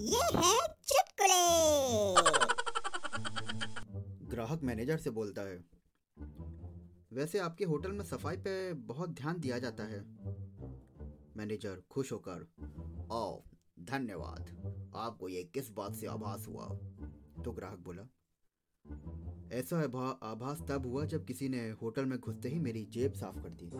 ये है चुटकुले। ग्राहक मैनेजर से बोलता है, वैसे आपके होटल में सफ़ाई पे बहुत ध्यान दिया जाता है। मैनेजर खुश होकर ओ धन्यवाद, आपको ये किस बात से आभास हुआ? तो ग्राहक बोला, ऐसा आभास तब हुआ जब किसी ने होटल में घुसते ही मेरी जेब साफ़ कर दी।